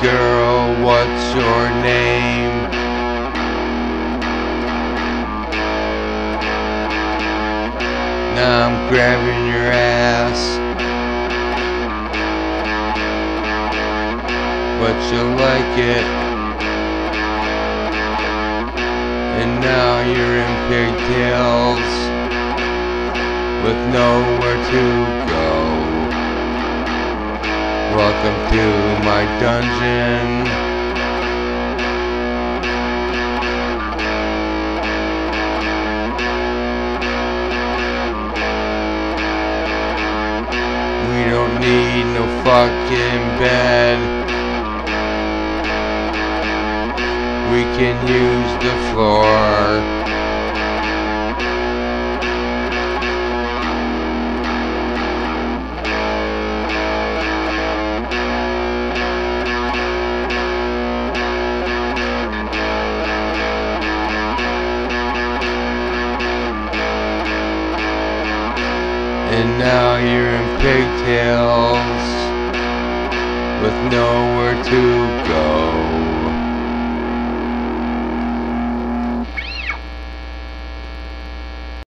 girl, what's your name? Now I'm grabbing your ass. But you like it. And now you're in pigtails with nowhere to To my dungeon. We don't need no fucking bed. We can use the floor. And now you're in pigtails with nowhere to go.